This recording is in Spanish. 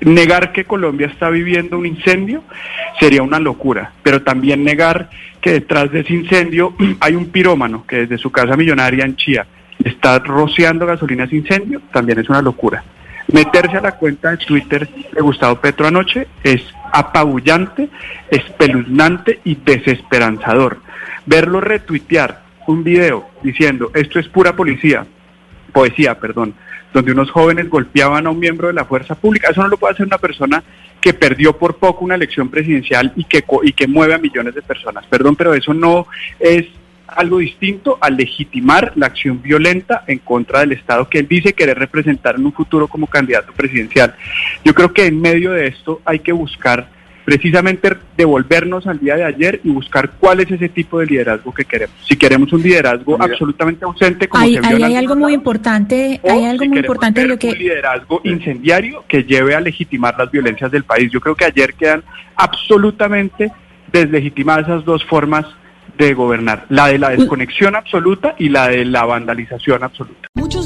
Negar que Colombia está viviendo un incendio sería una locura, pero también negar que detrás de ese incendio hay un pirómano que desde su casa millonaria en Chía está rociando gasolina ese incendio, también es una locura. Meterse a la cuenta de Twitter de Gustavo Petro anoche es apabullante, espeluznante y desesperanzador. Verlo retuitear un video diciendo esto es pura policía, poesía, perdón, donde unos jóvenes golpeaban a un miembro de la fuerza pública. Eso no lo puede hacer una persona que perdió por poco una elección presidencial y que, y que mueve a millones de personas. Perdón, pero eso no es algo distinto a legitimar la acción violenta en contra del Estado que él dice querer representar en un futuro como candidato presidencial. Yo creo que en medio de esto hay que buscar precisamente devolvernos al día de ayer y buscar cuál es ese tipo de liderazgo que queremos. Si queremos un liderazgo absolutamente ausente, como hay, se vio hay, algo muy importante, hay algo muy importante lo que un liderazgo incendiario que lleve a legitimar las violencias del país. Yo creo que ayer quedan absolutamente deslegitimadas esas dos formas de gobernar, la de la desconexión absoluta y la de la vandalización absoluta. Muchos